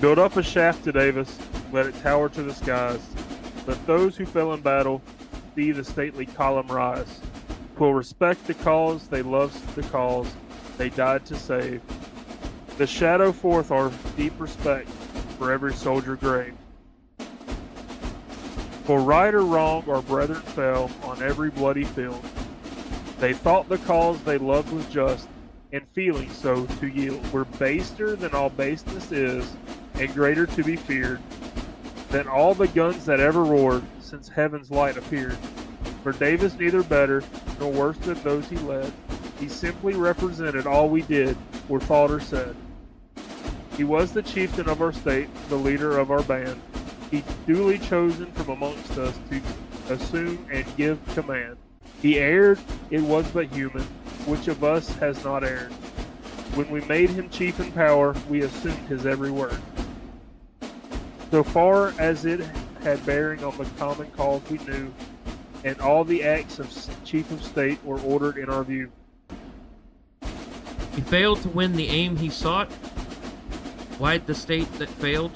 Build up a shaft to Davis, let it tower to the skies. Let those who fell in battle see the stately column rise. Twill respect the cause, they loved the cause, they died to save. The shadow forth our deep respect for every soldier grave. For right or wrong, our brethren fell on every bloody field. They thought the cause they loved was just, and feeling so to yield were baster than all baseness is, and greater to be feared than all the guns that ever roared since heaven's light appeared. For Davis neither better nor worse than those he led. He simply represented all we did or thought or said. He was the chieftain of our state, the leader of our band. He duly chosen from amongst us to assume and give command. He erred, it was but human. Which of us has not erred? When we made him chief in power, we assumed his every word. So far as it had bearing on the common cause we knew, and all the acts of chief of state were ordered in our view. He failed to win the aim he sought. Why'd the state that failed?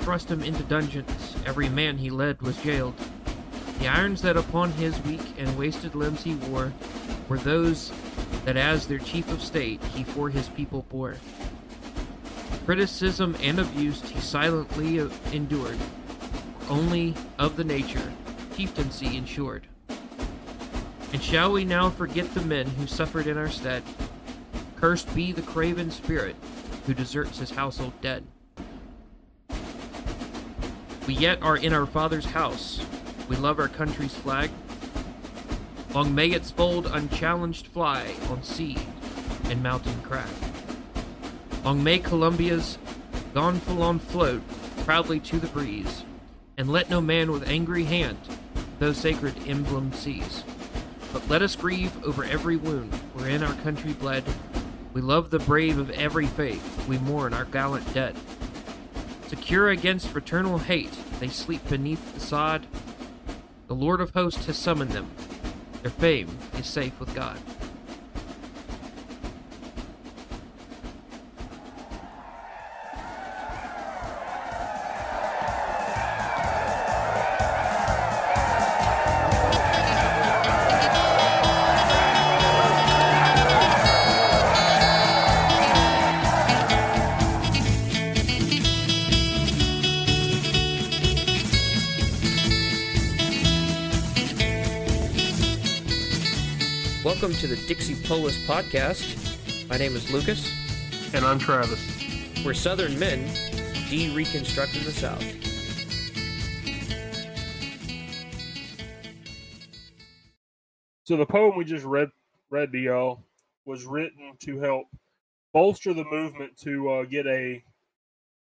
Thrust him into dungeons. Every man he led was jailed. The irons that upon his weak and wasted limbs he wore were those that as their chief of state he for his people bore. Criticism and abuse he silently endured, only of the nature chieftaincy ensured. And shall we now forget the men who suffered in our stead? Cursed be the craven spirit who deserts his household dead. We yet are in our Father's house. We love our country's flag. Long may its fold unchallenged fly on sea and mountain crag. Long may Columbia's gonfalon float proudly to the breeze, and let no man with angry hand those sacred emblems seize. But let us grieve over every wound wherein our country bled. We love the brave of every faith, we mourn our gallant dead. Secure against fraternal hate, they sleep beneath the sod. The Lord of hosts has summoned them. Their fame is safe with God. Podcast. My name is Lucas. And I'm Travis. We're Southern men de-reconstructing the South. So the poem we just read read to y'all was written to help bolster the movement to uh, get a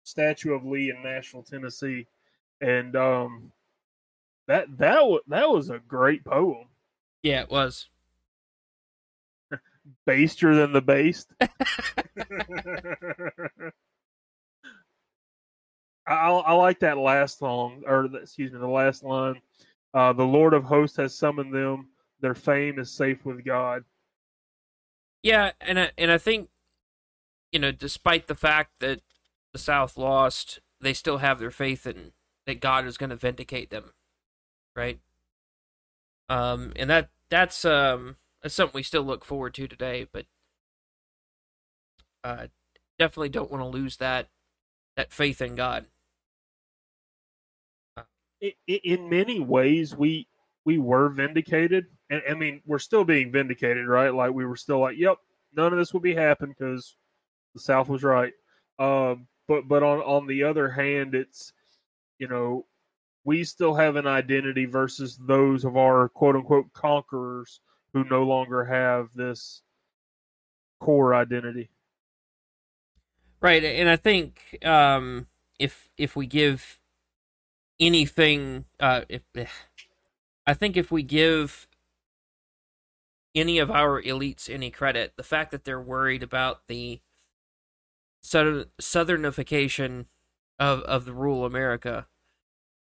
statue of Lee in Nashville, Tennessee, and um, that that w- that was a great poem. Yeah, it was. Baster than the based. I, I like that last song, or excuse me, the last line. Uh, the Lord of Hosts has summoned them. Their fame is safe with God. Yeah, and I, and I think you know, despite the fact that the South lost, they still have their faith in that God is going to vindicate them, right? Um, and that that's um that's something we still look forward to today, but uh, definitely don't want to lose that that faith in God. In many ways we we were vindicated. And i mean we're still being vindicated right? Like we were still like yep none of this will be happen because the south was right. Um but but on on the other hand it's you know we still have an identity versus those of our quote unquote conquerors who no longer have this core identity. Right, and I think um, if if we give anything, uh, if I think if we give any of our elites any credit, the fact that they're worried about the southern southernification of of the rural America,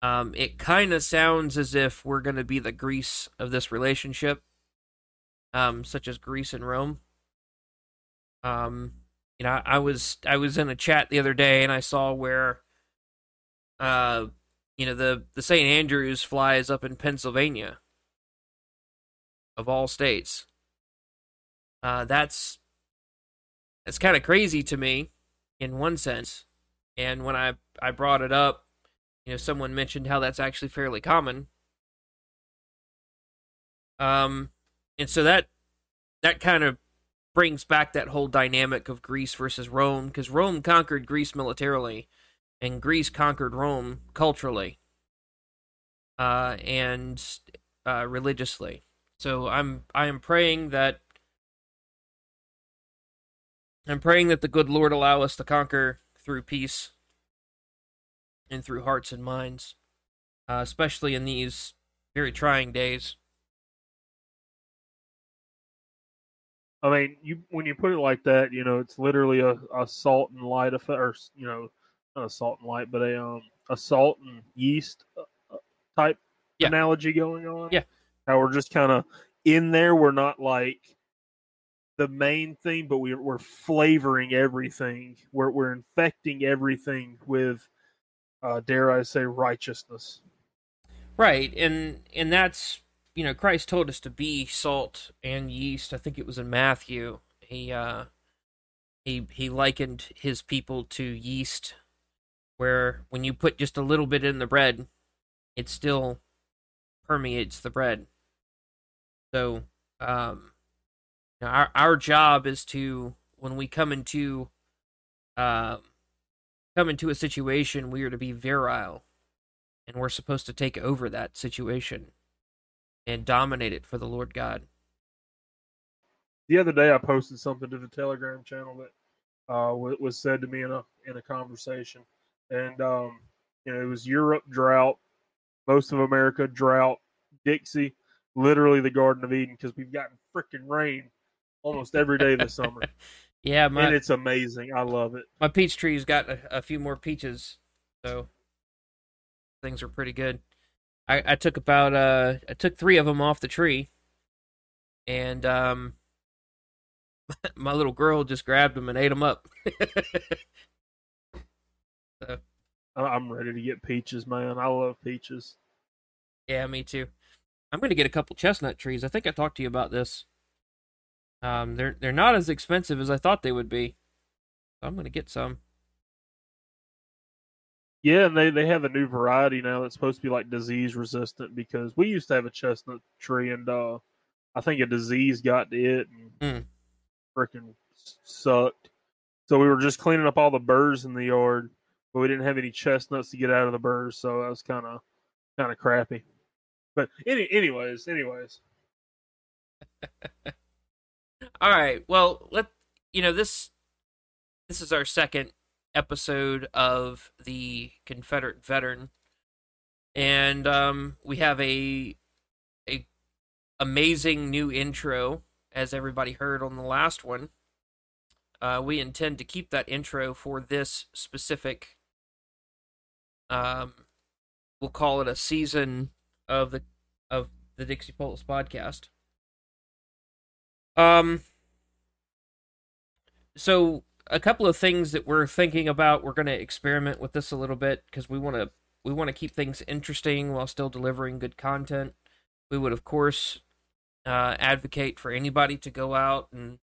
um, it kind of sounds as if we're going to be the grease of this relationship, um, such as Greece and Rome. Um, you know, I was I was in a chat the other day and I saw where, uh, you know, the the St. Andrews flies up in Pennsylvania. Of all states, uh, that's that's kind of crazy to me, in one sense. And when I I brought it up, you know, someone mentioned how that's actually fairly common. Um, and so that that kind of brings back that whole dynamic of Greece versus Rome because Rome conquered Greece militarily, and Greece conquered Rome culturally uh, and uh, religiously. So I'm I am praying that I'm praying that the good Lord allow us to conquer through peace and through hearts and minds, uh, especially in these very trying days. I mean, you when you put it like that, you know, it's literally a, a salt and light effect, or you know, not a salt and light, but a um a salt and yeast uh, uh, type Yeah. analogy going on. Yeah. how we're just kind of in there. We're not like the main thing, but we're we're flavoring everything. We're we're infecting everything with, uh, dare I say, righteousness. Right, and and that's you know Christ told us to be salt and yeast. I think it was in Matthew. He uh he he likened his people to yeast, where when you put just a little bit in the bread, it still permeates the bread. So um, our our job is to when we come into um come into a situation, we are to be virile and we're supposed to take over that situation and dominate it for the Lord God. the other day I posted something to the Telegram channel that uh, was said to me in a in a conversation, and um, you know it was Europe drought, most of America drought, Dixie, literally the Garden of Eden because we've gotten freaking rain almost every day this summer, Yeah, man. and it's amazing. I love it. my peach tree's got a, a few more peaches, so things are pretty good. I, I took about uh I took three of them off the tree, and um my little girl just grabbed them and ate them up. I- I'm ready to get peaches, man. I love peaches. Yeah, me too. I'm gonna get a couple chestnut trees. I think I talked to you about this. Um, they're they're not as expensive as I thought they would be. I'm gonna get some. Yeah, and they, they have a new variety now that's supposed to be like disease resistant because we used to have a chestnut tree and uh I think a disease got to it and Mm. freaking sucked. So we were just cleaning up all the burrs in the yard, but we didn't have any chestnuts to get out of the burrs, so that was kind of kind of crappy. But any anyways, anyways, All right. Well, let you know this. This is our second episode of the Confederate veteran, and um, we have a a amazing new intro, as everybody heard on the last one. Uh, we intend to keep that intro for this specific. Um, we'll call it a season of the of the Dixie Pulse podcast. Um. So a couple of things that we're thinking about. We're going to experiment with this a little bit because we want to we want to keep things interesting while still delivering good content. We would, of course, uh, advocate for anybody to go out and.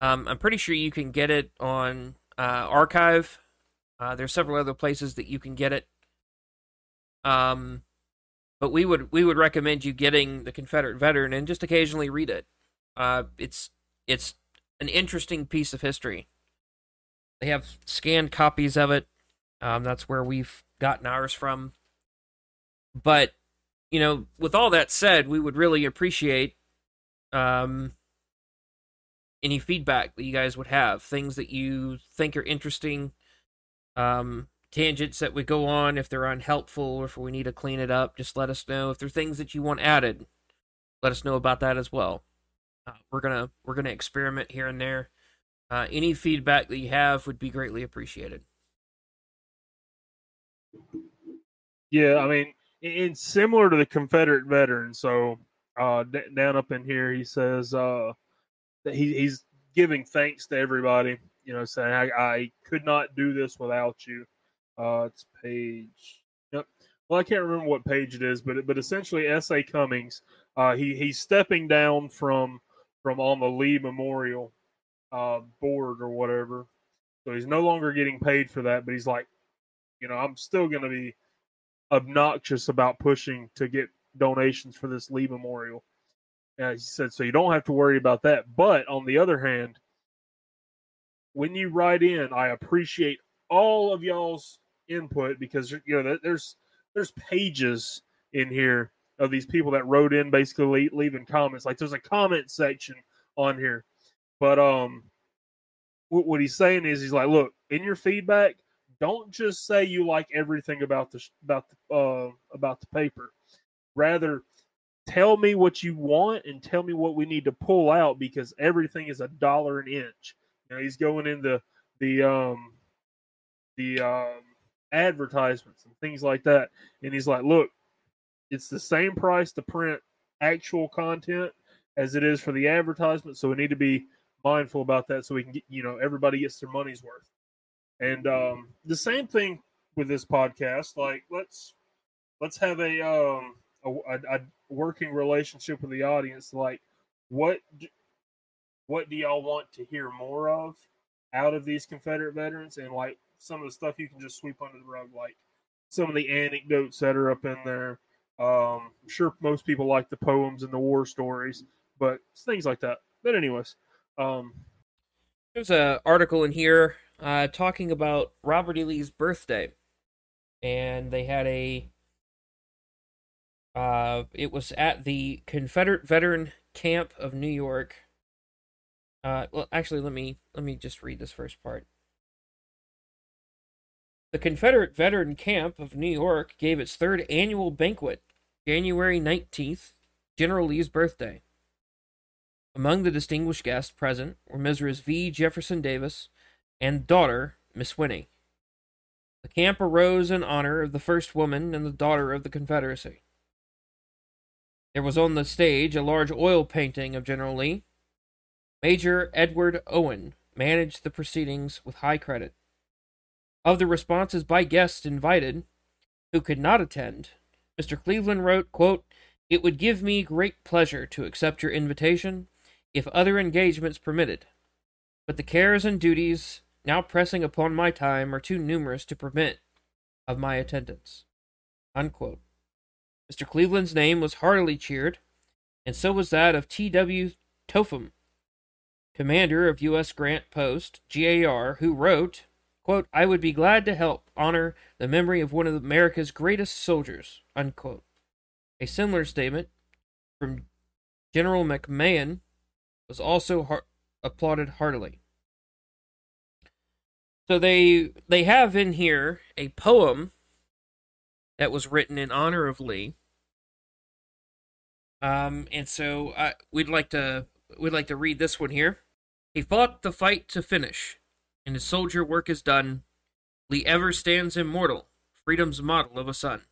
Um, I'm pretty sure you can get it on uh, Archive. Uh, there's several other places that you can get it. Um, but we would we would recommend you getting the Confederate Veteran and just occasionally read it. Uh, it's it's an interesting piece of history. They have scanned copies of it. Um, that's where we've gotten ours from. But you know, with all that said, we would really appreciate um, any feedback that you guys would have, things that you think are interesting, um, tangents that we go on if they're unhelpful or if we need to clean it up. Just let us know if there are things that you want added. Let us know about that as well. Uh, we're gonna we're gonna experiment here and there. Uh, any feedback that you have would be greatly appreciated. yeah, I mean it's similar to the Confederate veteran. So uh, d- down up in here, he says uh, that he, he's giving thanks to everybody you know, saying I, I could not do this without you. Uh, it's page. Yep. Well, I can't remember what page it is, but but essentially, S.A. Cummings, uh, he he's stepping down from from on the Lee Memorial uh, board or whatever. So he's no longer getting paid for that, but he's like, you know, I'm still going to be obnoxious about pushing to get donations for this Lee Memorial. And he said, so you don't have to worry about that. But on the other hand, when you write in, I appreciate all of y'all's input because you know there's there's pages in here of these people that wrote in basically leaving comments. Like there's a comment section on here, but um, what, what he's saying is he's like, look, in your feedback, don't just say you like everything about the about the uh, about the paper. Rather, tell me what you want and tell me what we need to pull out because everything is a dollar an inch. Know, he's going into the um the um advertisements and things like that, and he's like, look, it's the same price to print actual content as it is for the advertisement, so we need to be mindful about that so we can get you know everybody gets their money's worth. And um, the same thing with this podcast. Like let's let's have a um a, a working relationship with the audience. Like what what do y'all want to hear more of out of these Confederate veterans? And like some of the stuff you can just sweep under the rug, like some of the anecdotes that are up in there. Um, I'm sure most people like the poems and the war stories, but things like that. But anyways, um, there's an article in here uh, talking about Robert E. Lee's birthday, and they had a. Uh, it was at the Confederate Veteran Camp of New York. Uh, well, actually, let me let me just read this first part. The Confederate Veteran Camp of New York gave its third annual banquet, January 19th, General Lee's birthday. Among the distinguished guests present were Mrs. V. Jefferson Davis, and daughter, Miss Winnie. The camp arose in honor of the first woman and the daughter of the Confederacy. There was on the stage a large oil painting of General Lee. Major Edward Owen managed the proceedings with high credit. Of the responses by guests invited, who could not attend, Mr. Cleveland wrote, quote, It would give me great pleasure to accept your invitation if other engagements permitted, but the cares and duties now pressing upon my time are too numerous to permit of my attendance. Unquote. Mr. Cleveland's name was heartily cheered, and so was that of T.W. Topham, commander of U.S. Grant Post, GAR, who wrote, quote, I would be glad to help honor the memory of one of America's greatest soldiers. Unquote. A similar statement from General McMahon was also har- applauded heartily. So they they have in here a poem that was written in honor of Lee. Um, and so uh, we'd like to we'd like to read this one here. He fought the fight to finish, and his soldier work is done. Lee ever stands immortal, freedom's model of a son.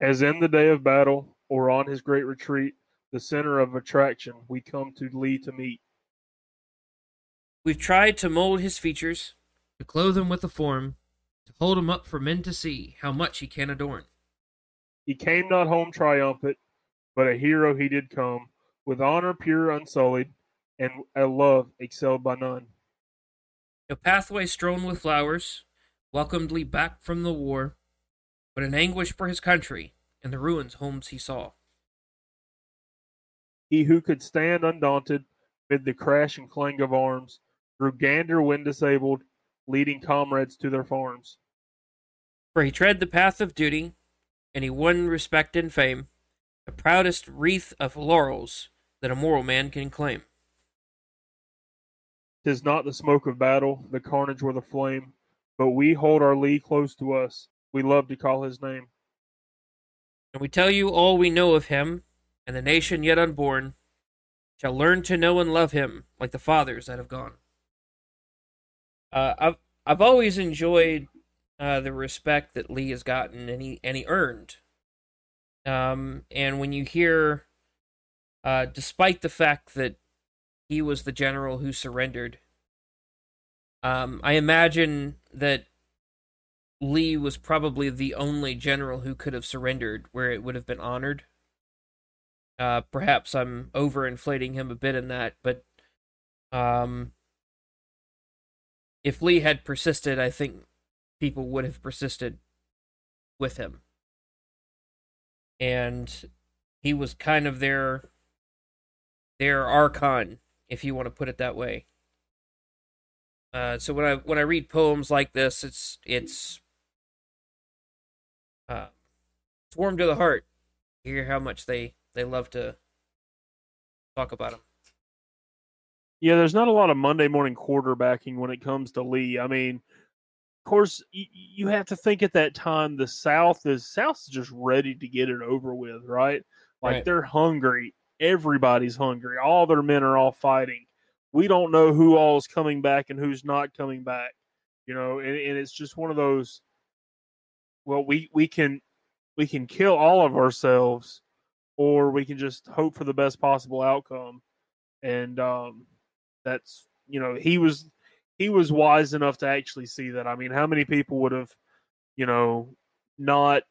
As in the day of battle, or on his great retreat, the center of attraction, we come to Lee to meet. We've tried to mold his features, to clothe him with a form, to hold him up for men to see how much he can adorn. He came not home triumphant, but a hero he did come, with honor pure unsullied, and a love excelled by none. A pathway strewn with flowers welcomed Lee back from the war, but an anguish for his country and the ruins homes he saw. He who could stand undaunted mid the crash and clang of arms, grew gander when disabled, leading comrades to their farms. For he tread the path of duty, and he won respect and fame, the proudest wreath of laurels that a moral man can claim. Tis not the smoke of battle, the carnage or the flame, but we hold our Lee close to us. We love to call his name. And we tell you all we know of him, and the nation yet unborn shall learn to know and love him like the fathers that have gone. Uh, I've I've always enjoyed uh, the respect that Lee has gotten and he and he earned. Um, and when you hear, uh, despite the fact that he was the general who surrendered Um, I imagine that Lee was probably the only general who could have surrendered where it would have been honored. Uh, perhaps I'm overinflating him a bit in that, but um, if Lee had persisted, I think people would have persisted with him. And he was kind of their their archon, if you want to put it that way. Uh, so when I when I read poems like this, it's it's uh, it's warm to the heart. Hear how much they they love to talk about him. Yeah, there's not a lot of Monday morning quarterbacking when it comes to Lee. I mean, of course, you, you have to think at that time the South is South's just ready to get it over with, right? Like Right. they're hungry. Everybody's hungry. All their men are all fighting. We don't know who all is coming back and who's not coming back. You know, and, and it's just one of those. Well, we we can we can kill all of ourselves, or we can just hope for the best possible outcome. And um, that's you know he was he was wise enough to actually see that. I mean, how many people would have, you know, not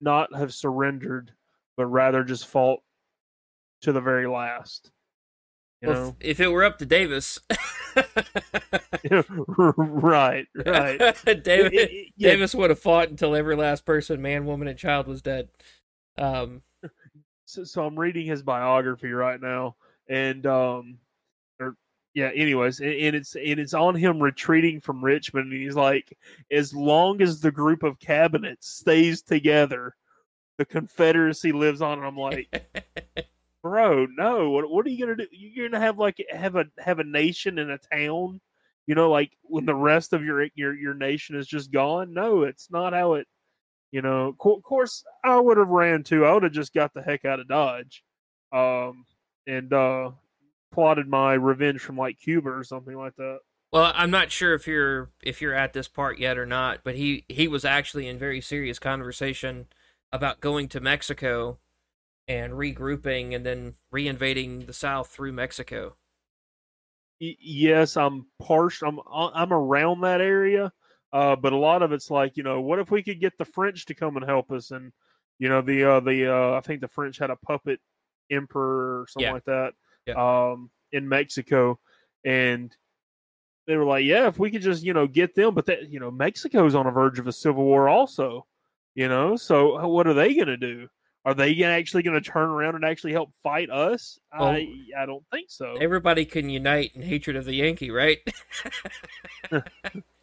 not have surrendered, but rather just fought to the very last. You Well, know, if, if it were up to Davis, right, right. Davis, yeah, Davis would have fought until every last person, man, woman, and child was dead. Um, so, so I'm reading his biography right now, and um, or yeah. Anyways, and, and it's and it's on him retreating from Richmond, and he's like, as long as the group of cabinet stays together, the Confederacy lives on. And I'm like, bro, no. What what are you gonna do? You're gonna have like have a have a nation in a town. You know, like when the rest of your your your nation is just gone. No, it's not how it. You know, of course, I would have ran too. I would have just got the heck out of Dodge, um, and uh, plotted my revenge from like Cuba or something like that. well, I'm not sure if you're if you're at this part yet or not, but he he was actually in very serious conversation about going to Mexico and regrouping and then reinvading the South through Mexico. Yes, I'm partial. I'm I'm around that area, uh, but a lot of it's like you know, what if we could get the French to come and help us? And you know, the uh, the uh, I think the French had a puppet emperor or something Yeah. like that, Yeah. um, in Mexico, and they were like, yeah, if we could just you know get them, but that you know, Mexico's on the verge of a civil war also, you know, so what are they gonna do? Are they actually going to turn around and actually help fight us? Well, I I don't think so. Everybody can unite in hatred of the Yankee, right?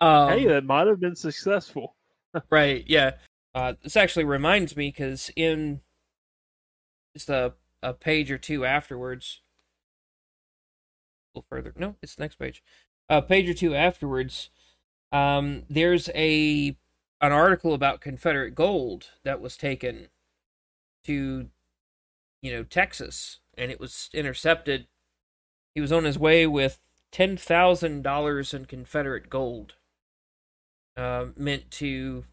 um, hey, that might have been successful. Right, yeah. Uh, this actually reminds me because in just a, a page or two afterwards, a little further, no, it's the next page. A page or two afterwards, um, there's a an article about Confederate gold that was taken to, you know, Texas, and it was intercepted. He was on his way with ten thousand dollars in Confederate gold uh, meant to,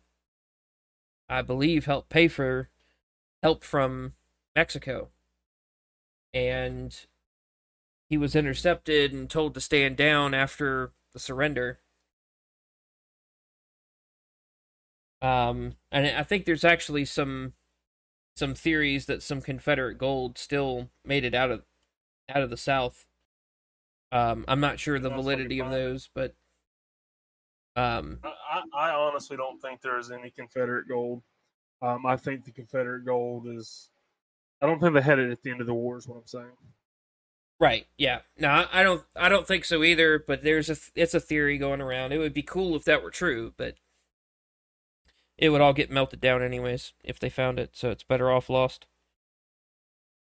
I believe, help pay for help from Mexico. And he was intercepted and told to stand down after the surrender. Um, and I think there's actually some some theories that some Confederate gold still made it out of out of the South. Um, I'm not sure the validity of those, but um, I, I honestly don't think there is any Confederate gold. Um, I think the Confederate gold is. I don't think they had it at the end of the war. Is what I'm saying. Right. Yeah. No, I don't. I don't think so either. But there's a. It's a theory going around. It would be cool if that were true, but it would all get melted down anyways if they found it. So it's better off lost.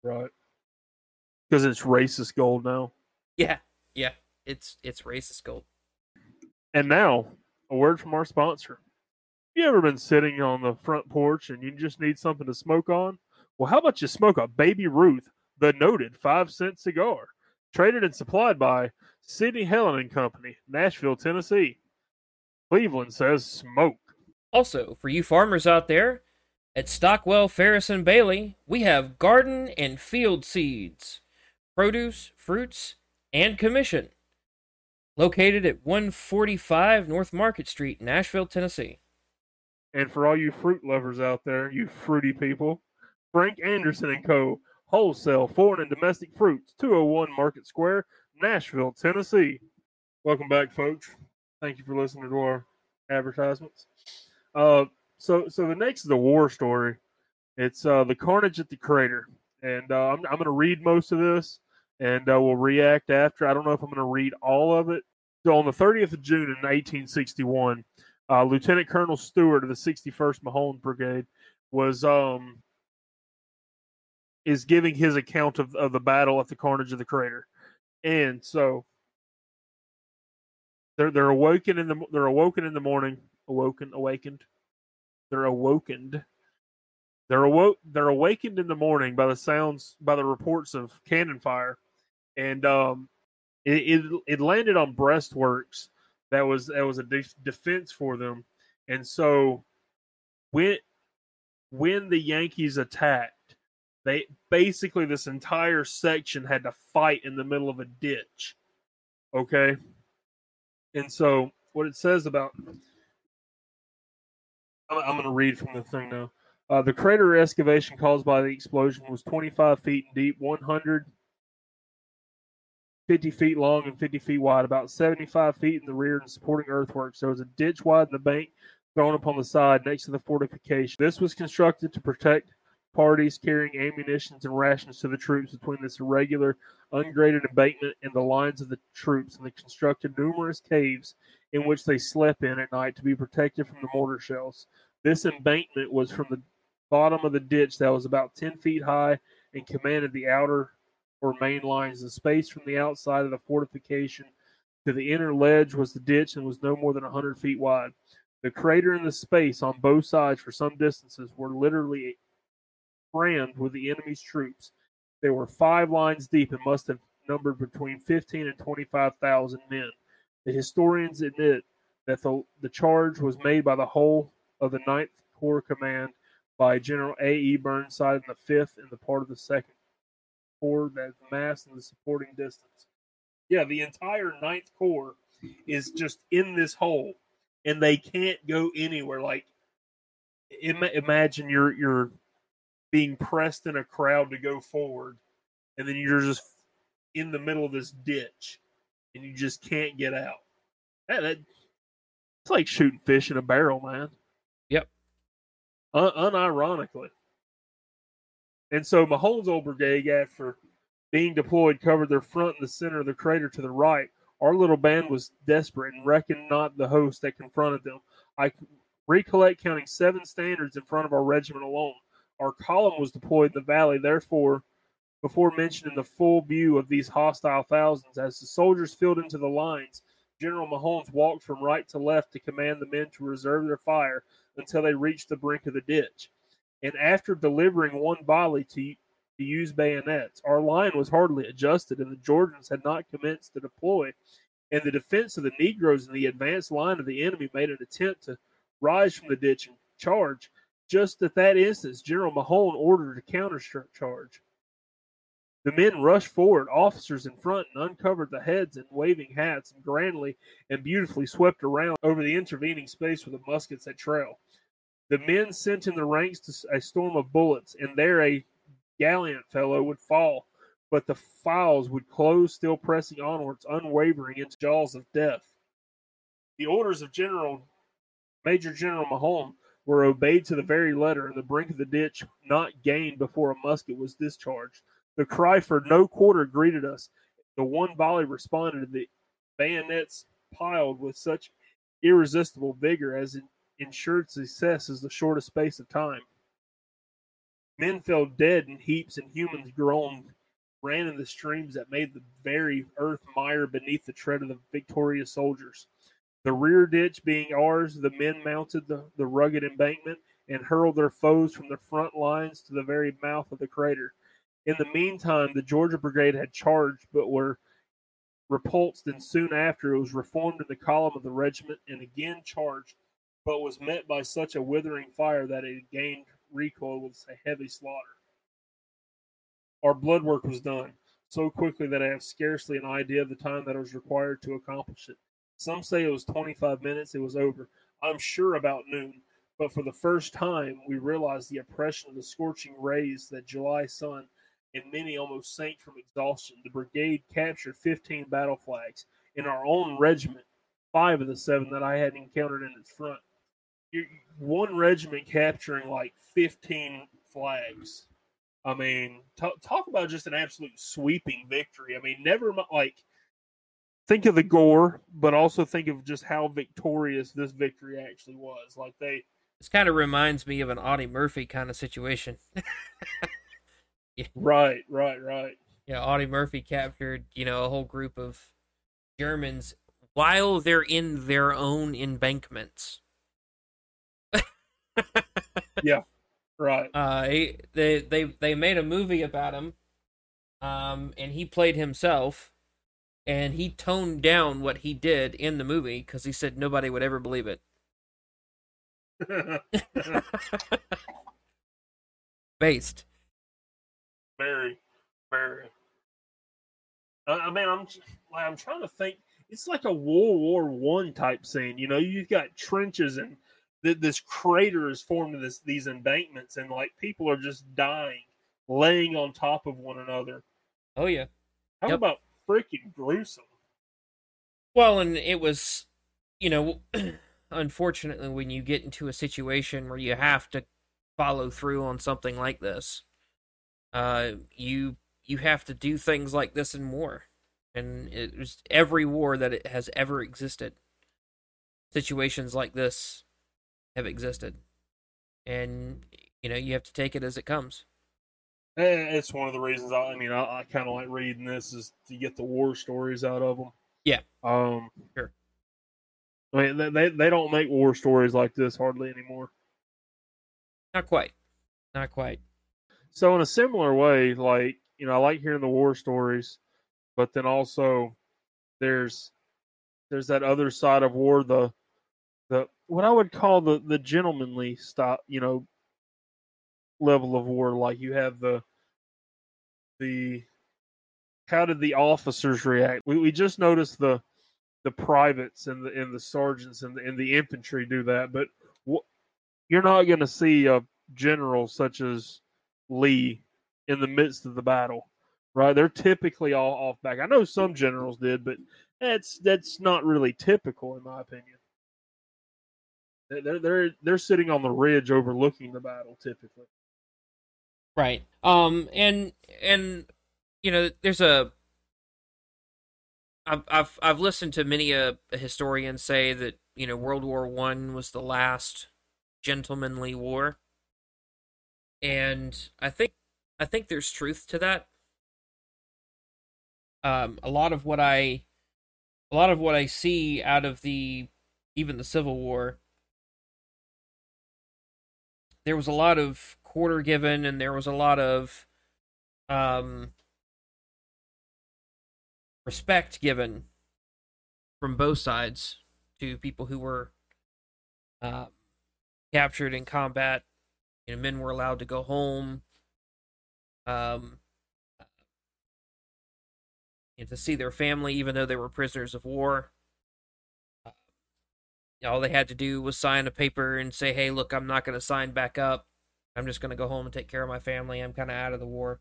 Right. Because it's racist gold now. Yeah. Yeah. It's it's racist gold. And now, a word from our sponsor. Have you ever been sitting on the front porch and you just need something to smoke on? Well, how about you smoke a Baby Ruth, the noted five cent cigar, traded and supplied by Sidney Helen and Company, Nashville, Tennessee. Cleveland says smoke. Also, for you farmers out there, at Stockwell, Ferris, and Bailey, we have garden and field seeds, produce, fruits, and commission. Located at 145 North Market Street, Nashville, Tennessee. And for all you fruit lovers out there, you fruity people, Frank Anderson and Co. Wholesale foreign and domestic fruits, 201 Market Square, Nashville, Tennessee. Welcome back, folks. Thank you for listening to our advertisements. Uh, so, so the next is a war story. It's uh, the carnage at the crater, and uh, I'm, I'm going to read most of this, and uh, we'll react after. I don't know if I'm going to read all of it. So, on the 30th of June in 1861, uh, Lieutenant Colonel Stewart of the 61st Mahone Brigade was um, is giving his account of, of the battle at the carnage of the crater, and so they're they're awoken in the they're awoken in the morning, awoken, awakened. They're awakened. They're awoke. They're awakened in the morning by the sounds, by the reports of cannon fire, and um, it it, it landed on breastworks. That was that was a de- defense for them, and so when when the Yankees attacked, they basically this entire section had to fight in the middle of a ditch. Okay, and so what it says about I'm, going to read from the thing now. Uh, the crater excavation caused by the explosion was 25 feet deep, 150 feet long, and 50 feet wide, about 75 feet in the rear and supporting earthworks. There was a ditch wide in the bank thrown upon the side next to the fortification. This was constructed to protect parties carrying ammunitions and rations to the troops between this irregular, ungraded embankment and the lines of the troops, and they constructed numerous caves in which they slept in at night to be protected from the mortar shells. This embankment was from the bottom of the ditch that was about 10 feet high and commanded the outer or main lines. The space from the outside of the fortification to the inner ledge was the ditch and was no more than 100 feet wide. The crater and the space on both sides for some distances were literally crammed with the enemy's troops. They were five lines deep and must have numbered between 15 and 25,000 men. The historians admit that the, the charge was made by the whole of the Ninth Corps Command by General A. E. Burnside and the Fifth and the part of the Second That mass and the supporting distance. Yeah, the entire Ninth Corps is just in this hole, and they can't go anywhere. Like, Im- imagine you're you're being pressed in a crowd to go forward, and then you're just in the middle of this ditch, and you just can't get out. That, that it's like shooting fish in a barrel, man. Yep. Un- unironically. And so Mahone's old brigade, after being deployed, covered their front and the center of the crater to the right. Our little band was desperate and reckoned not the host that confronted them. I recollect counting seven standards in front of our regiment alone. Our column was deployed in the valley, therefore, before mentioning the full view of these hostile thousands. As the soldiers filled into the lines, General Mahones walked from right to left to command the men to reserve their fire until they reached the brink of the ditch. And after delivering one volley to, to use bayonets, our line was hardly adjusted, and the Georgians had not commenced to deploy. And the defense of the Negroes in the advanced line of the enemy made an attempt to rise from the ditch and charge. Just at that instant, General Mahone ordered a countercharge. The men rushed forward, officers in front, and uncovered the heads and waving hats, and grandly and beautifully swept around over the intervening space with the muskets at trail. The men sent in the ranks to a storm of bullets, and there a gallant fellow would fall, but the files would close, still pressing onwards, unwavering into jaws of death. The orders of General Major General Mahone were obeyed to the very letter, and the brink of the ditch not gained before a musket was discharged. The cry for no quarter greeted us. The one volley responded, and the bayonets piled with such irresistible vigor as ensured success in the shortest space of time. Men fell dead in heaps, and humans groaned, ran in the streams that made the very earth mire beneath the tread of the victorious soldiers. The rear ditch being ours, the men mounted the, the rugged embankment and hurled their foes from the front lines to the very mouth of the crater. In the meantime, the Georgia Brigade had charged, but were repulsed, and soon after it was reformed in the column of the regiment and again charged, but was met by such a withering fire that it gained recoil with a heavy slaughter. Our blood work was done. so quickly that I have scarcely an idea of the time that was required to accomplish it. Some say it was 25 minutes, it was over. I'm sure about noon, but for the first time, we realized the oppression of the scorching rays that July sun, and many almost sank from exhaustion. The brigade captured 15 battle flags. In our own regiment, five of the seven that I had encountered in its front. One regiment capturing like 15 flags. I mean, talk, talk about just an absolute sweeping victory. I mean, never like think of the gore, but also think of just how victorious this victory actually was. Like they, this kind of reminds me of an Audie Murphy kind of situation. yeah. Right, right, right. Yeah, Audie Murphy captured, you know, a whole group of Germans while they're in their own embankments. yeah, right. Uh, he, they they they made a movie about him, um, and he played himself, and he toned down what he did in the movie because he said nobody would ever believe it. Based. Very, very. I mean, I'm I'm trying to think. It's like a World War One type scene. You know, you've got trenches and th- this crater is formed in this these embankments, and like people are just dying, laying on top of one another. Oh yeah. How yep. about freaking gruesome? Well, and it was, you know, unfortunately, when you get into a situation where you have to follow through on something like this, uh, you you have to do things like this and more. And it was every war that it has ever existed. Situations like this have existed. And, you know, you have to take it as it comes. Eh, it's one of the reasons I, I mean, I, I kind of like reading this is to get the war stories out of them. Yeah. Um, sure. I mean, they, they don't make war stories like this hardly anymore. Not quite. Not quite. So, in a similar way, like, you know, I like hearing the war stories, but then also there's there's that other side of war, the the what I would call the the gentlemanly stop, you know, level of war. Like you have the the how did the officers react? We we just noticed the the privates and the and the sergeants and the and the infantry do that, but wh- you're not going to see a general such as Lee in the midst of the battle, right? They're typically all off back. I know some generals did, but that's that's not really typical in my opinion. They're they're they're sitting on the ridge overlooking the battle typically. Right. Um. And and you know, there's a. I've I've I've listened to many a, a historian say that you know World War One was the last gentlemanly war, and I think I think there's truth to that. Um, a lot of what I, a lot of what I see out of the, even the Civil War, there was a lot of quarter given, and there was a lot of, um, respect given from both sides to people who were uh, captured in combat. You know, men were allowed to go home um, to see their family, even though they were prisoners of war. All they had to do was sign a paper and say, "Hey, look, I'm not going to sign back up. I'm just going to go home and take care of my family. I'm kind of out of the war."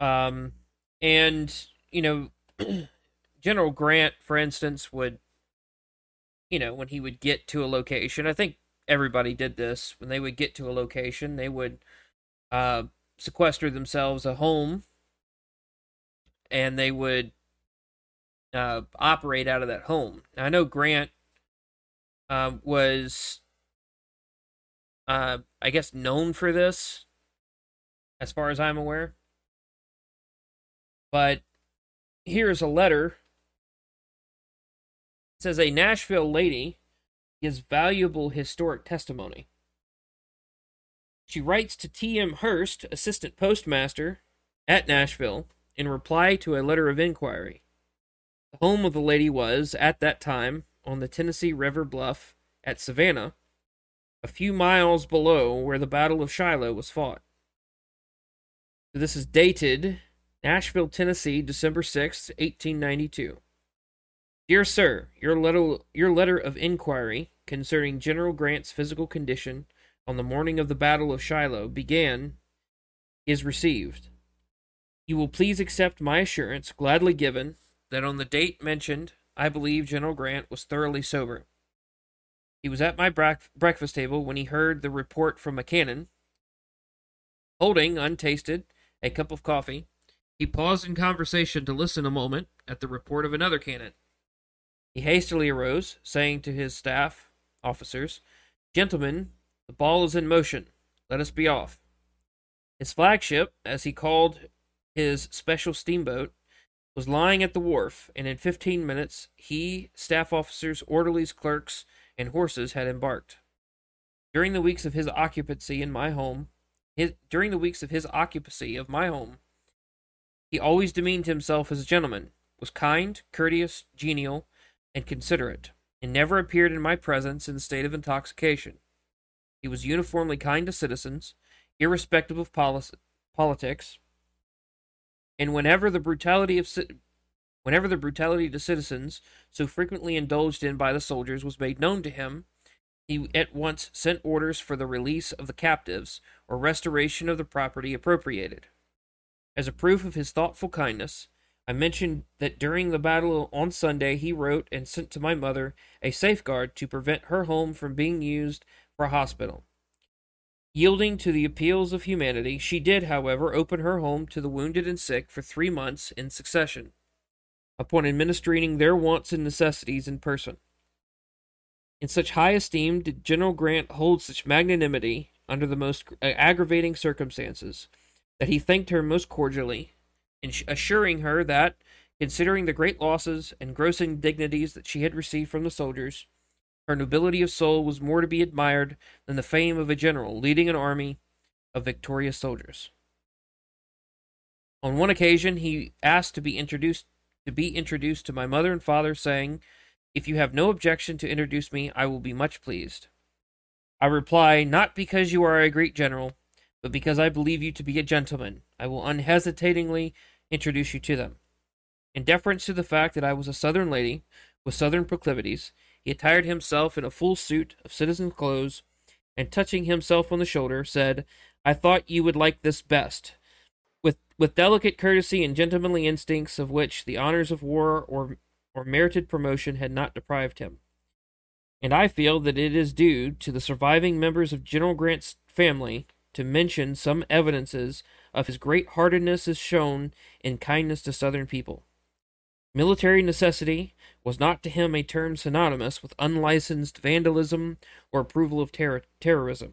Um, and you know, General Grant, for instance, would, you know, when he would get to a location, I think everybody did this. When they would get to a location, they would uh, sequester themselves a home and they would uh, operate out of that home. Now, I know Grant uh, was, uh, I guess, known for this, as far as I'm aware. But here's a letter. It says a Nashville lady gives valuable historic testimony. She writes to T.M. Hurst, assistant postmaster at Nashville, in reply to a letter of inquiry. The home of the lady was, at that time, on the Tennessee River bluff at Savannah, a few miles below where the Battle of Shiloh was fought. So this is dated Nashville, Tennessee, December 6, 1892. Dear Sir, your letter, your letter of inquiry concerning General Grant's physical condition on the morning of the Battle of Shiloh began is received. You will please accept my assurance, gladly given, that on the date mentioned, I believe General Grant was thoroughly sober. He was at my breakfast table when he heard the report from a cannon. Holding, untasted, a cup of coffee, he paused in conversation to listen a moment at the report of another cannon. He hastily arose, saying to his staff officers, Gentlemen, the ball is in motion. Let us be off. His flagship, as he called his special steamboat, was lying at the wharf, and in fifteen minutes he, staff officers, orderlies, clerks, and horses had embarked. During the weeks of his occupancy in my home, his, during the weeks of his occupancy of my home, he always demeaned himself as a gentleman, was kind, courteous, genial, and considerate, and never appeared in my presence in a state of intoxication. He was uniformly kind to citizens, irrespective of politics, and whenever the brutality of whenever the brutality to citizens so frequently indulged in by the soldiers was made known to him, he at once sent orders for the release of the captives or restoration of the property appropriated. As a proof of his thoughtful kindness, I mentioned that during the battle on Sunday he wrote and sent to my mother a safeguard to prevent her home from being used for a hospital. Yielding to the appeals of humanity, she did, however, open her home to the wounded and sick for three months in succession, upon administering their wants and necessities in person. In such high esteem did General Grant hold such magnanimity under the most uh, aggravating circumstances that he thanked her most cordially, assuring her that, considering the great losses and gross indignities that she had received from the soldiers, her nobility of soul was more to be admired than the fame of a general leading an army of victorious soldiers. On one occasion, he asked to be introduced to be introduced to my mother and father, saying, "If you have no objection to introduce me, I will be much pleased." I reply, "Not because you are a great general, but because I believe you to be a gentleman. I will unhesitatingly introduce you to them." In deference to the fact that I was a Southern lady with Southern proclivities, he attired himself in a full suit of citizen's clothes, and touching himself on the shoulder, said, I thought you would like this best. With, with delicate courtesy and gentlemanly instincts of which the honors of war or, or merited promotion had not deprived him. And I feel that it is due to the surviving members of General Grant's family to mention some evidences of his great heartedness as shown in kindness to Southern people. Military necessity was not to him a term synonymous with unlicensed vandalism or approval of ter- terrorism.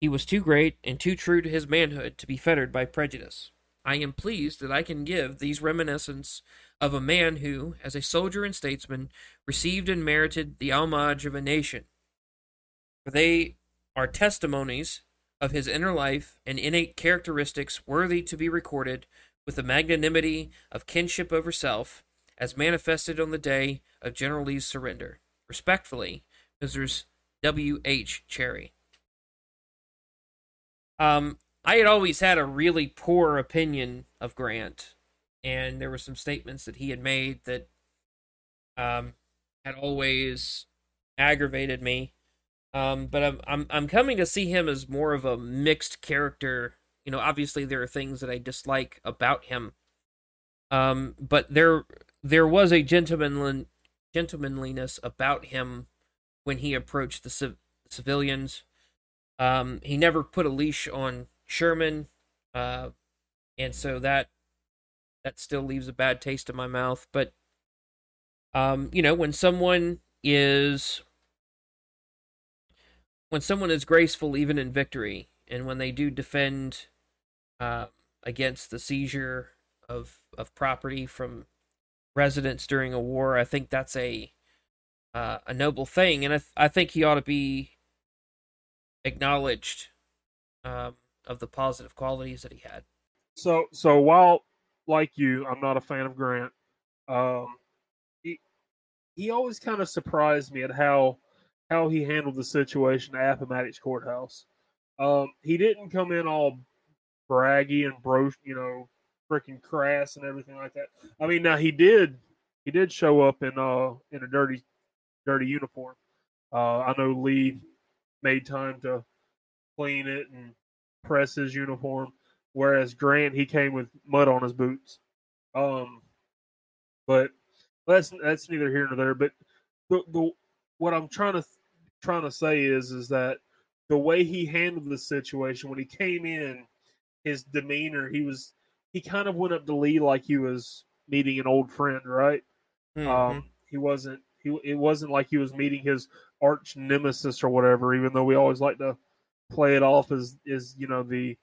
He was too great and too true to his manhood to be fettered by prejudice. I am pleased that I can give these reminiscences of a man who, as a soldier and statesman, received and merited the homage of a nation. For they are testimonies of his inner life and innate characteristics worthy to be recorded with the magnanimity of kinship over self, as manifested on the day of General Lee's surrender. Respectfully, Mrs. W. H. Cherry. Um, I had always had a really poor opinion of Grant, and there were some statements that he had made that um, had always aggravated me. Um, but I'm, I'm I'm coming to see him as more of a mixed character you know, obviously there are things that I dislike about him. Um, but there there was a gentlemanly gentlemanliness about him when he approached the civ- civilians. Um, he never put a leash on Sherman, uh, and so that that still leaves a bad taste in my mouth. But um, you know, when someone is when someone is graceful even in victory, and when they do defend uh, against the seizure of of property from residents during a war. I think that's a uh, a noble thing, and I th- I think he ought to be acknowledged um, of the positive qualities that he had. So so while like you, I'm not a fan of Grant. Um, he he always kind of surprised me at how how he handled the situation at Appomattox Courthouse. Um, he didn't come in all braggy and bro, you know, freaking crass and everything like that. I mean, now he did he did show up in uh in a dirty dirty uniform. Uh, I know Lee made time to clean it and press his uniform, whereas Grant he came with mud on his boots. Um, but that's that's neither here nor there. But the the what I'm trying to trying to say is is that the way he handled the situation when he came in, his demeanor, he was he kind of went up to Lee like he was meeting an old friend, right? Mhm. Um, he wasn't he it wasn't like he was meeting his arch nemesis or whatever. Even though we always like to play it off as is you know the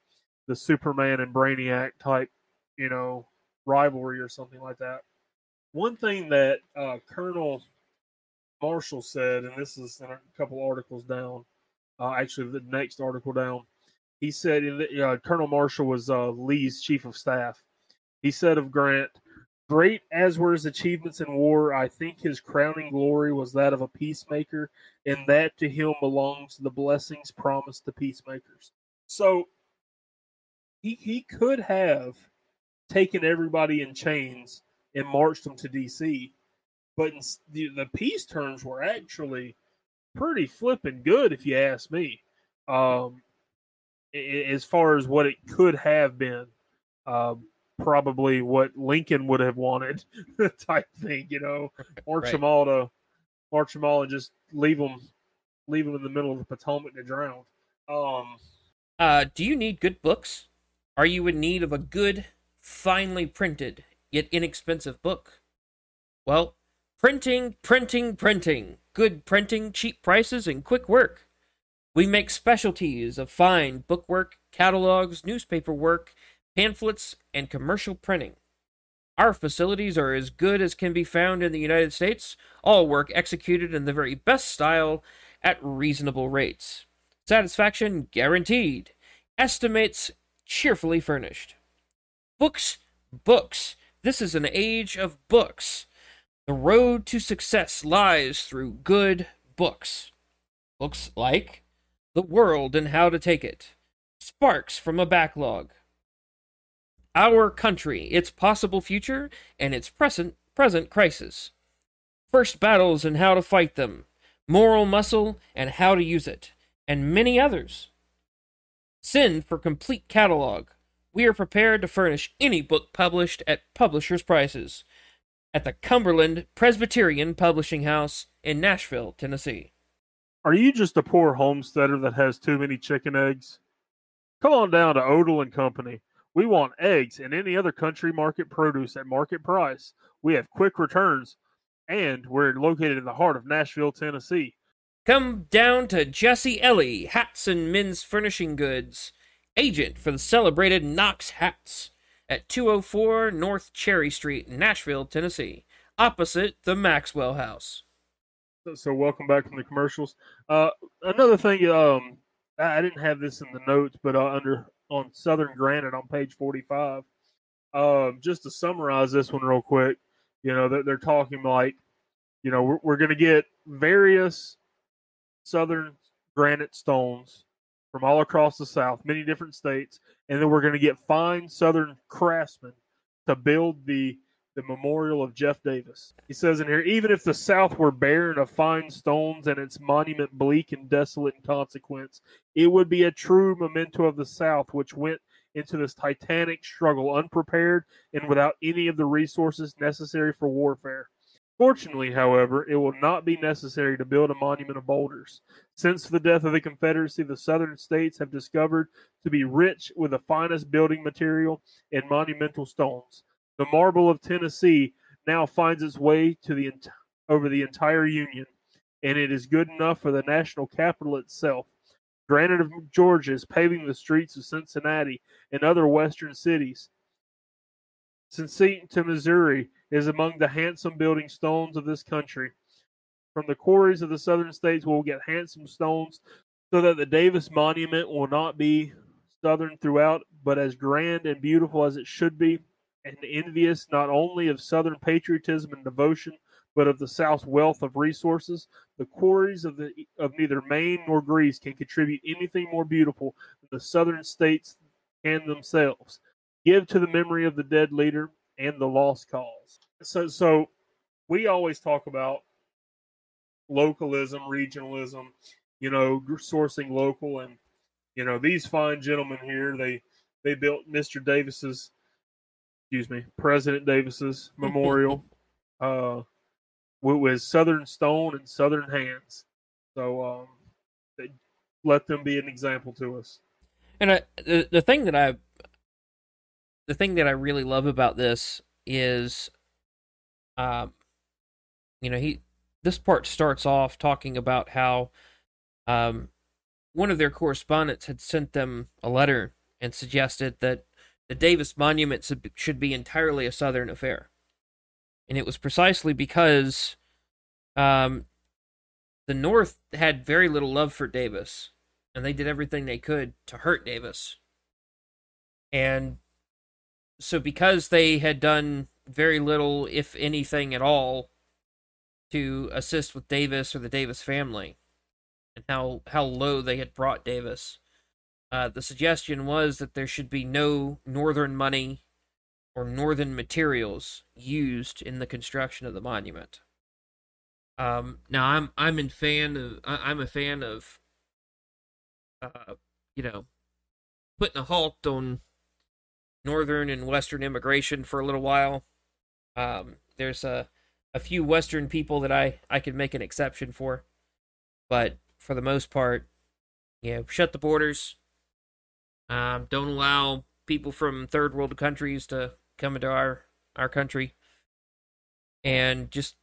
the Superman and Brainiac type you know rivalry or something like that. One thing that uh, Colonel Marshall said, and this is in a couple articles down, uh, actually the next article down, he said uh, Colonel Marshall was uh, Lee's chief of staff. He said of Grant, Great as were his achievements in war, I think his crowning glory was that of a peacemaker, and that to him belongs the blessings promised to peacemakers. So he he could have taken everybody in chains and marched them to DC, but ins- the, the peace terms were actually pretty flipping good, if you ask me. Um, as far as what it could have been, um, probably what Lincoln would have wanted, type thing. You know, march Right. them all to march them all and just leave them leave them in the middle of the Potomac to drown. Um, Uh, do you need good books? Are you in need of a good, finely printed, yet inexpensive book? Well, printing, printing, printing. Good printing, cheap prices, and quick work. We make specialties of fine bookwork, catalogs, newspaper work, pamphlets, and commercial printing. Our facilities are as good as can be found in the United States, all work executed in the very best style at reasonable rates. Satisfaction guaranteed. Estimates cheerfully furnished. Books, books. This is an age of books. The road to success lies through good books. Books like The World and How to Take It, Sparks from a Backlog, Our Country, Its Possible Future, and Its Present, present Crisis, First Battles and How to Fight Them, Moral Muscle and How to Use It, and many others. Send for complete catalog. We are prepared to furnish any book published at publishers' prices at the Cumberland Presbyterian Publishing House in Nashville, Tennessee. Are you just a poor homesteader that has too many chicken eggs? Come on down to Odell and Company. We want eggs and any other country market produce at market price. We have quick returns, and we're located in the heart of Nashville, Tennessee. Come down to Jesse Ellie Hats and Men's Furnishing Goods, agent for the celebrated Knox Hats at 204 North Cherry Street, Nashville, Tennessee, opposite the Maxwell House. So, welcome back from the commercials. Uh, another thing, um, I I didn't have this in the notes, but uh, under on Southern Granite on page forty-five, um, just to summarize this one real quick, you know, they're, they're talking like, you know, we're, we're going to get various Southern granite stones from all across the South, many different states, and then we're going to get fine Southern craftsmen to build the the memorial of Jeff Davis. He says in here, even if the South were barren of fine stones and its monument bleak and desolate in consequence, it would be a true memento of the South, which went into this titanic struggle unprepared and without any of the resources necessary for warfare. Fortunately, however, it will not be necessary to build a monument of boulders. Since the death of the Confederacy, the Southern states have discovered to be rich with the finest building material and monumental stones. The marble of Tennessee now finds its way to the over the entire Union, and it is good enough for the national capital itself. Granite of Georgia is paving the streets of Cincinnati and other western cities. Seton to Missouri is among the handsome building stones of this country. From the quarries of the southern states, we'll get handsome stones so that the Davis Monument will not be southern throughout, but as grand and beautiful as it should be, and envious not only of southern patriotism and devotion, but of the South's wealth of resources. The quarries of the of neither Maine nor Greece can contribute anything more beautiful than the southern states and themselves. give to the memory of the dead leader and the lost cause. So, so we always talk about localism, regionalism, you know, sourcing local, and you know these fine gentlemen here. They they built Mr. Davis's, excuse me, President Davis's memorial, uh, with Southern stone and Southern hands. So um, they let them be an example to us. And I, the the thing that I the thing that I really love about this is, um, you know, he this part starts off talking about how, um, one of their correspondents had sent them a letter and suggested that the Davis Monument should be entirely a Southern affair, and it was precisely because, um, the North had very little love for Davis, and they did everything they could to hurt Davis. And so because they had done very little, if anything at all, to assist with Davis or the Davis family, and how how low they had brought Davis, uh, the suggestion was that there should be no northern money or northern materials used in the construction of the monument. Um, now I'm I'm in fan of I'm a fan of, uh, you know, putting a halt on northern and western immigration for a little while. Um, there's a a few western people that I I could make an exception for, but for the most part, yeah, shut the borders. Um, don't allow people from third world countries to come into our our country, and just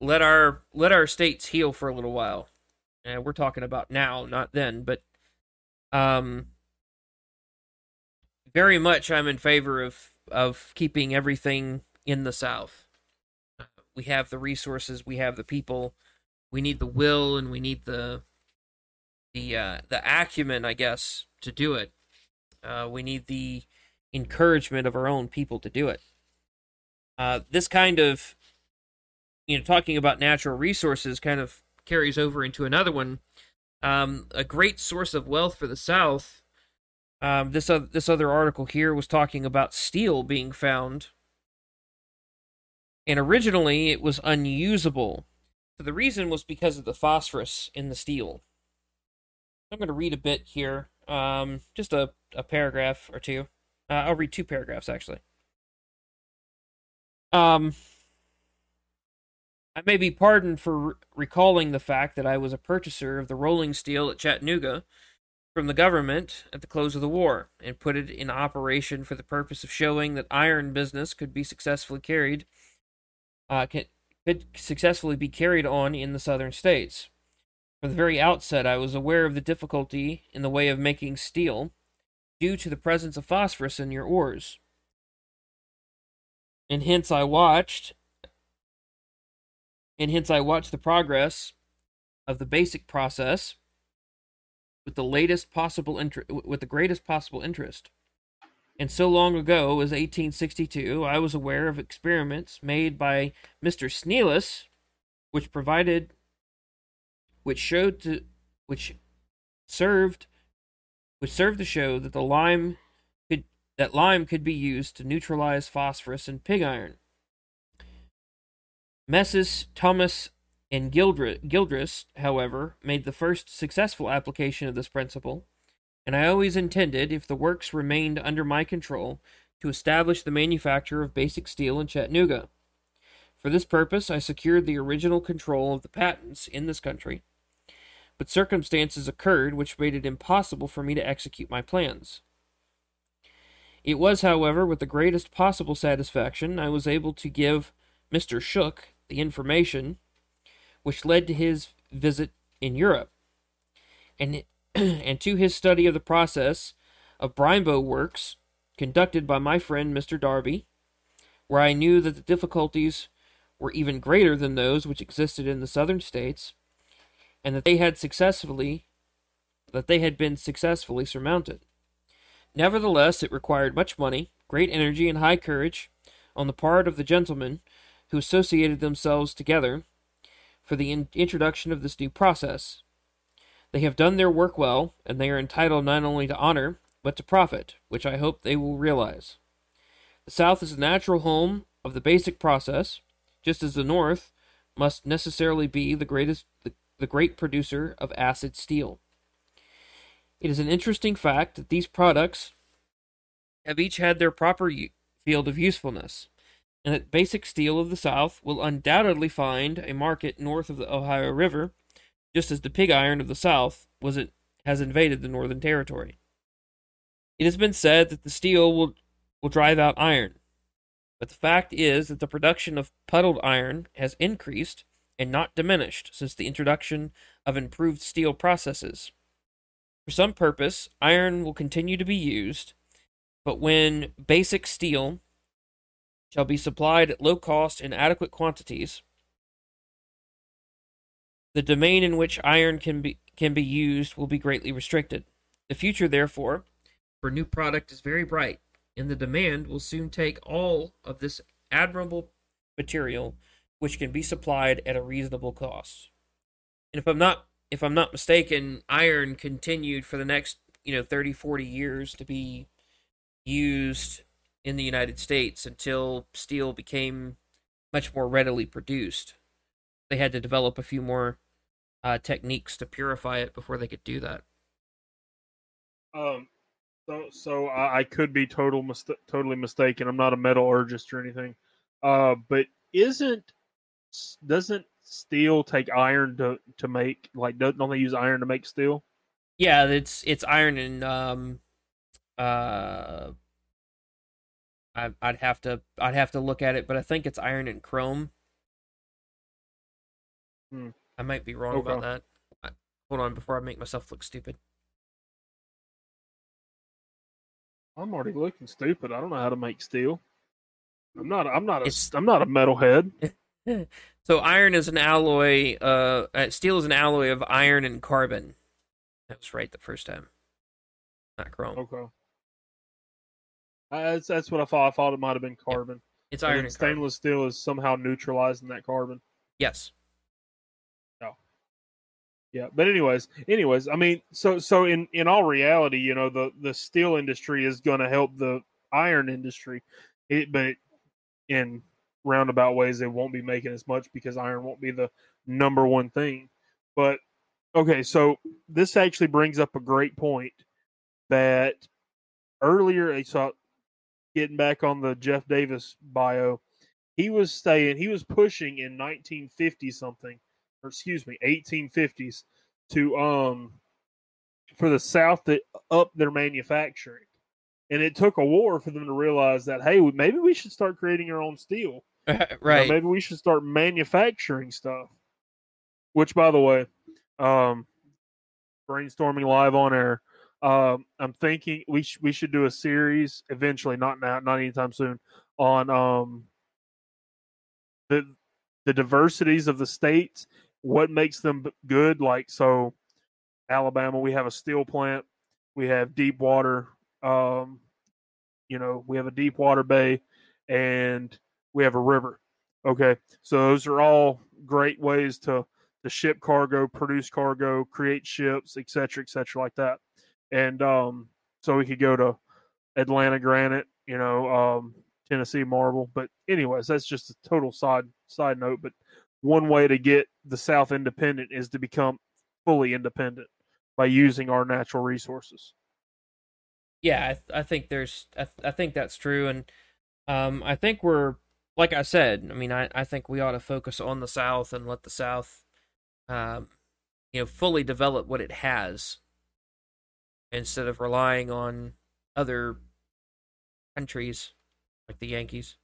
let our let our states heal for a little while. And we're talking about now, not then, but um, very much I'm in favor of of keeping everything in the South. We have the resources, we have the people, we need the will, and we need the the uh, the acumen, I guess, to do it. Uh, we need the encouragement of our own people to do it. Uh, this kind of, you know, talking about natural resources kind of carries over into another one. Um, a great source of wealth for the South um, this other, this other article here was talking about steel being found, and originally it was unusable. So the reason was because of the phosphorus in the steel. I'm going to read a bit here, um, just a, a paragraph or two. Uh, I'll read two paragraphs actually. Um, I may be pardoned for re- recalling the fact that I was a purchaser of the rolling steel at Chattanooga from the government at the close of the war and put it in operation for the purpose of showing that iron business could be successfully carried uh, could, could successfully be carried on in the southern states. From the very outset, I was aware of the difficulty in the way of making steel due to the presence of phosphorus in your ores. And hence I watched and hence I watched the progress of the basic process with the latest possible interest, with the greatest possible interest. And so long ago as 1862, I was aware of experiments made by Mr. Snelus, which provided, which showed to, which served, which served to show that the lime could that lime could be used to neutralize phosphorus in pig iron. Messrs. Thomas and Gilchrist, however, made the first successful application of this principle, and I always intended, if the works remained under my control, to establish the manufacture of basic steel in Chattanooga. For this purpose, I secured the original control of the patents in this country, but circumstances occurred which made it impossible for me to execute my plans. It was, however, with the greatest possible satisfaction I was able to give Mr. Shook the information which led to his visit in Europe, and, and to his study of the process of Brymbo works conducted by my friend Mr. Darby, where I knew that the difficulties were even greater than those which existed in the southern states, and that they had successfully that they had been successfully surmounted. Nevertheless, it required much money, great energy, and high courage on the part of the gentlemen who associated themselves together for the in- introduction of this new process. They have done their work well, and they are entitled not only to honor, but to profit, which I hope they will realize. The South is the natural home of the basic process, just as the North must necessarily be the greatest the, the great producer of acid steel. It is an interesting fact that these products have each had their proper field of usefulness, and that basic steel of the South will undoubtedly find a market north of the Ohio River, just as the pig iron of the South was it has invaded the Northern Territory. It has been said that the steel will will drive out iron, but the fact is that the production of puddled iron has increased and not diminished since the introduction of improved steel processes. For some purpose, iron will continue to be used, but when basic steel shall be supplied at low cost in adequate quantities, the domain in which iron can be can be used will be greatly restricted. The future, therefore, for new product is very bright, and the demand will soon take all of this admirable material which can be supplied at a reasonable cost. And if I'm not if I'm not mistaken, iron continued for the next, you know, 30 40 years to be used in the United States until steel became much more readily produced. They had to develop a few more uh, techniques to purify it before they could do that. Um, so so I, I could be total mist- totally mistaken. I'm not a metallurgist or anything. Uh, but isn't doesn't steel take iron to to make like don't don't they use iron to make steel? Yeah, it's it's iron and um uh I I'd have to I'd have to look at it, but I think it's iron and chrome. Hmm. I might be wrong Okay. about that. Hold on before I make myself look stupid. I'm already looking stupid. I don't know how to make steel. I'm not. I'm not a. It's- am not a metalhead. So iron is an alloy. Uh, uh, steel is an alloy of iron and carbon. That was right the first time. Not chrome. Okay. Uh, that's that's what I thought. I thought it might have been carbon. It's iron and carbon. stainless steel is somehow neutralizing that carbon. Yes. Oh. Yeah, but anyways, anyways, I mean, so so in in all reality, you know, the the steel industry is going to help the iron industry, it, but in roundabout ways, they won't be making as much because iron won't be the number one thing. But okay, so this actually brings up a great point that earlier, I saw getting back on the Jeff Davis bio, he was saying he was pushing in 1950 something or excuse me, 1850s to um for the South to up their manufacturing, and it took a war for them to realize that hey, maybe we should start creating our own steel. Right. maybe we should start manufacturing stuff. Which, by the way, um, brainstorming live on air. Um, I'm thinking we sh- we should do a series eventually, not now, not anytime soon, on um the the diversities of the states, what makes them good. Like so, Alabama, we have a steel plant, we have deep water. Um, you know, we have a deep water bay, and we have a river. Okay, so those are all great ways to to ship cargo, produce cargo, create ships, etc., cetera, et cetera, like that. And um, so we could go to Atlanta granite, you know, um, Tennessee marble. But anyways, that's just a total side side note. But one way to get the South independent is to become fully independent by using our natural resources. yeah, I, th- I think there's, I, th- I think that's true, and um, I think we're, like I said, I mean, I, I think we ought to focus on the South and let the South, um, you know, fully develop what it has, instead of relying on other countries like the Yankees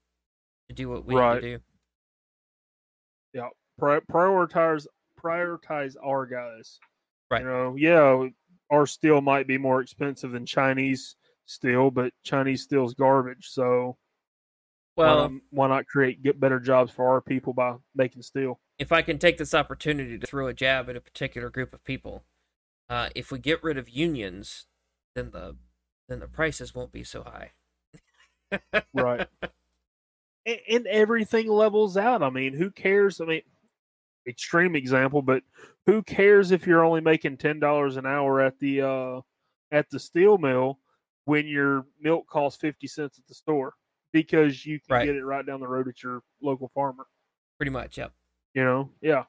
to do what we Right. need to do. Yeah, Pri- prioritize prioritize our guys. Right. You know, yeah, our steel might be more expensive than Chinese steel, but Chinese steel's garbage. So why Well, not- why not create get better jobs for our people by making steel? if I can take this opportunity to throw a jab at a particular group of people, uh, if we get rid of unions, then the then the prices won't be so high. Right. and, and everything levels out. I mean, who cares? I mean, extreme example, but who cares if you're only making ten dollars an hour at the uh, at the steel mill when your milk costs fifty cents at the store? Because you can Right. get it right down the road at your local farmer. Pretty much, yep. You know, yeah.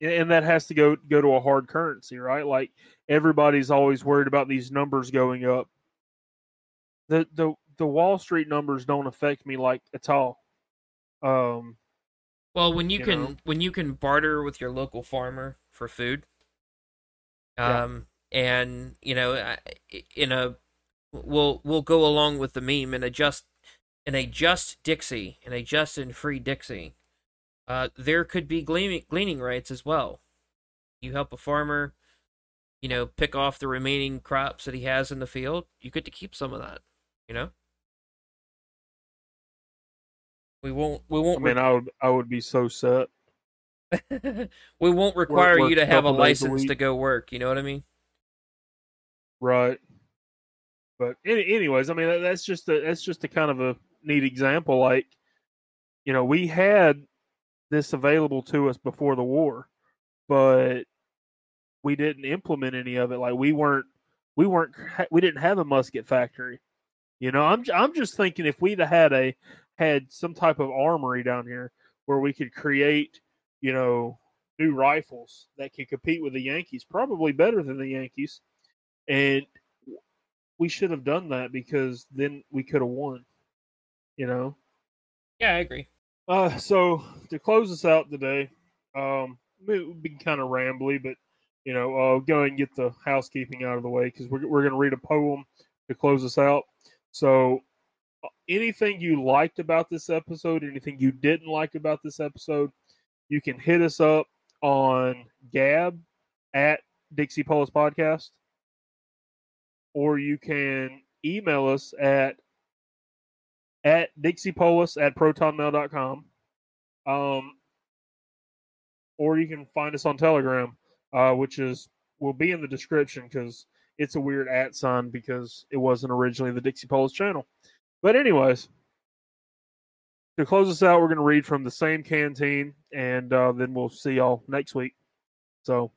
And- And that has to go go to a hard currency, right? Like everybody's always worried about these numbers going up. The the the Wall Street numbers don't affect me like at all. Um, Well, when you, You can know? when you can barter with your local farmer for food, Yeah. um, and you know, in a we'll we'll go along with the meme in a just in a just Dixie in a just and free Dixie, uh, there could be gleaning gleaning rights as well. You help a farmer, you know, pick off the remaining crops that he has in the field. You get to keep some of that. You know. We won't. We won't. I mean, I would I would be so set. we won't require work you to have a days a license to go work. You know what I mean? Right. But any, anyways, I mean that, that's just a that's just a kind of a neat example. Like, you know, we had this available to us before the war, but we didn't implement any of it. Like we weren't we weren't we didn't have a musket factory. You know, I'm I'm just thinking if we'd had a had some type of armory down here where we could create, you know, new rifles that could compete with the Yankees, probably better than the Yankees, and we should have done that because then we could have won. You know. Yeah, I agree. Uh, so to close us out today, um, it would be kind of rambly, but you know, uh, go ahead and get the housekeeping out of the way because we're we're going to read a poem to close us out. So, uh, anything you liked about this episode, anything you didn't like about this episode, you can hit us up on Gab at Dixie Polis Podcast, or you can email us at at dixiepolis at protonmail.com. Um, or you can find us on Telegram, uh, which is will be in the description because it's a weird at sign because it wasn't originally the Dixie Polis channel. But anyways, to close us out, we're going to read from the same canteen, and uh, then we'll see y'all next week. So.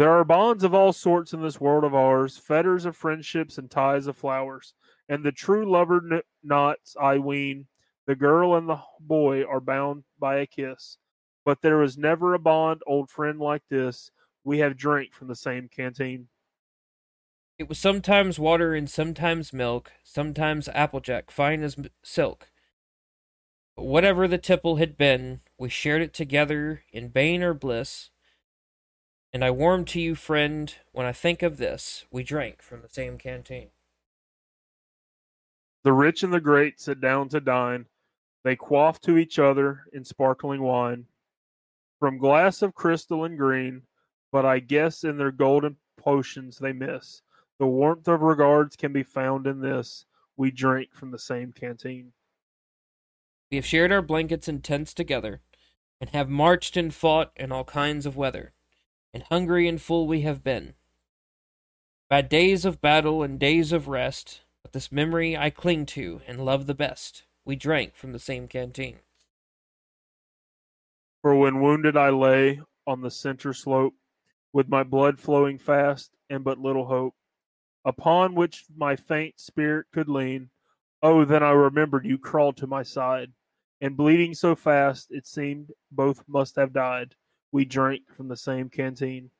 There are bonds of all sorts in this world of ours, fetters of friendships and ties of flowers and the true lover kn- knots, I ween, the girl and the boy are bound by a kiss. But there was never a bond, old friend, like this. We have drank from the same canteen. It was sometimes water and sometimes milk, sometimes applejack fine as silk. But whatever the tipple had been, we shared it together in bane or bliss. And I warm to you, friend, when I think of this, we drank from the same canteen. The rich and the great sit down to dine. They quaff to each other in sparkling wine from glass of crystal and green, but I guess in their golden potions they miss. The warmth of regards can be found in this. We drink from the same canteen. We have shared our blankets and tents together, and have marched and fought in all kinds of weather, and hungry and full we have been. Bad days of battle and days of rest, but this memory I cling to and love the best. We drank from the same canteen. For when wounded I lay on the center slope, with my blood flowing fast and but little hope, upon which my faint spirit could lean, oh, then I remembered you crawled to my side, and bleeding so fast it seemed both must have died. We drank from the same canteen.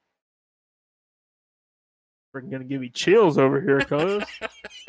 We're gonna give me chills over here, cuz.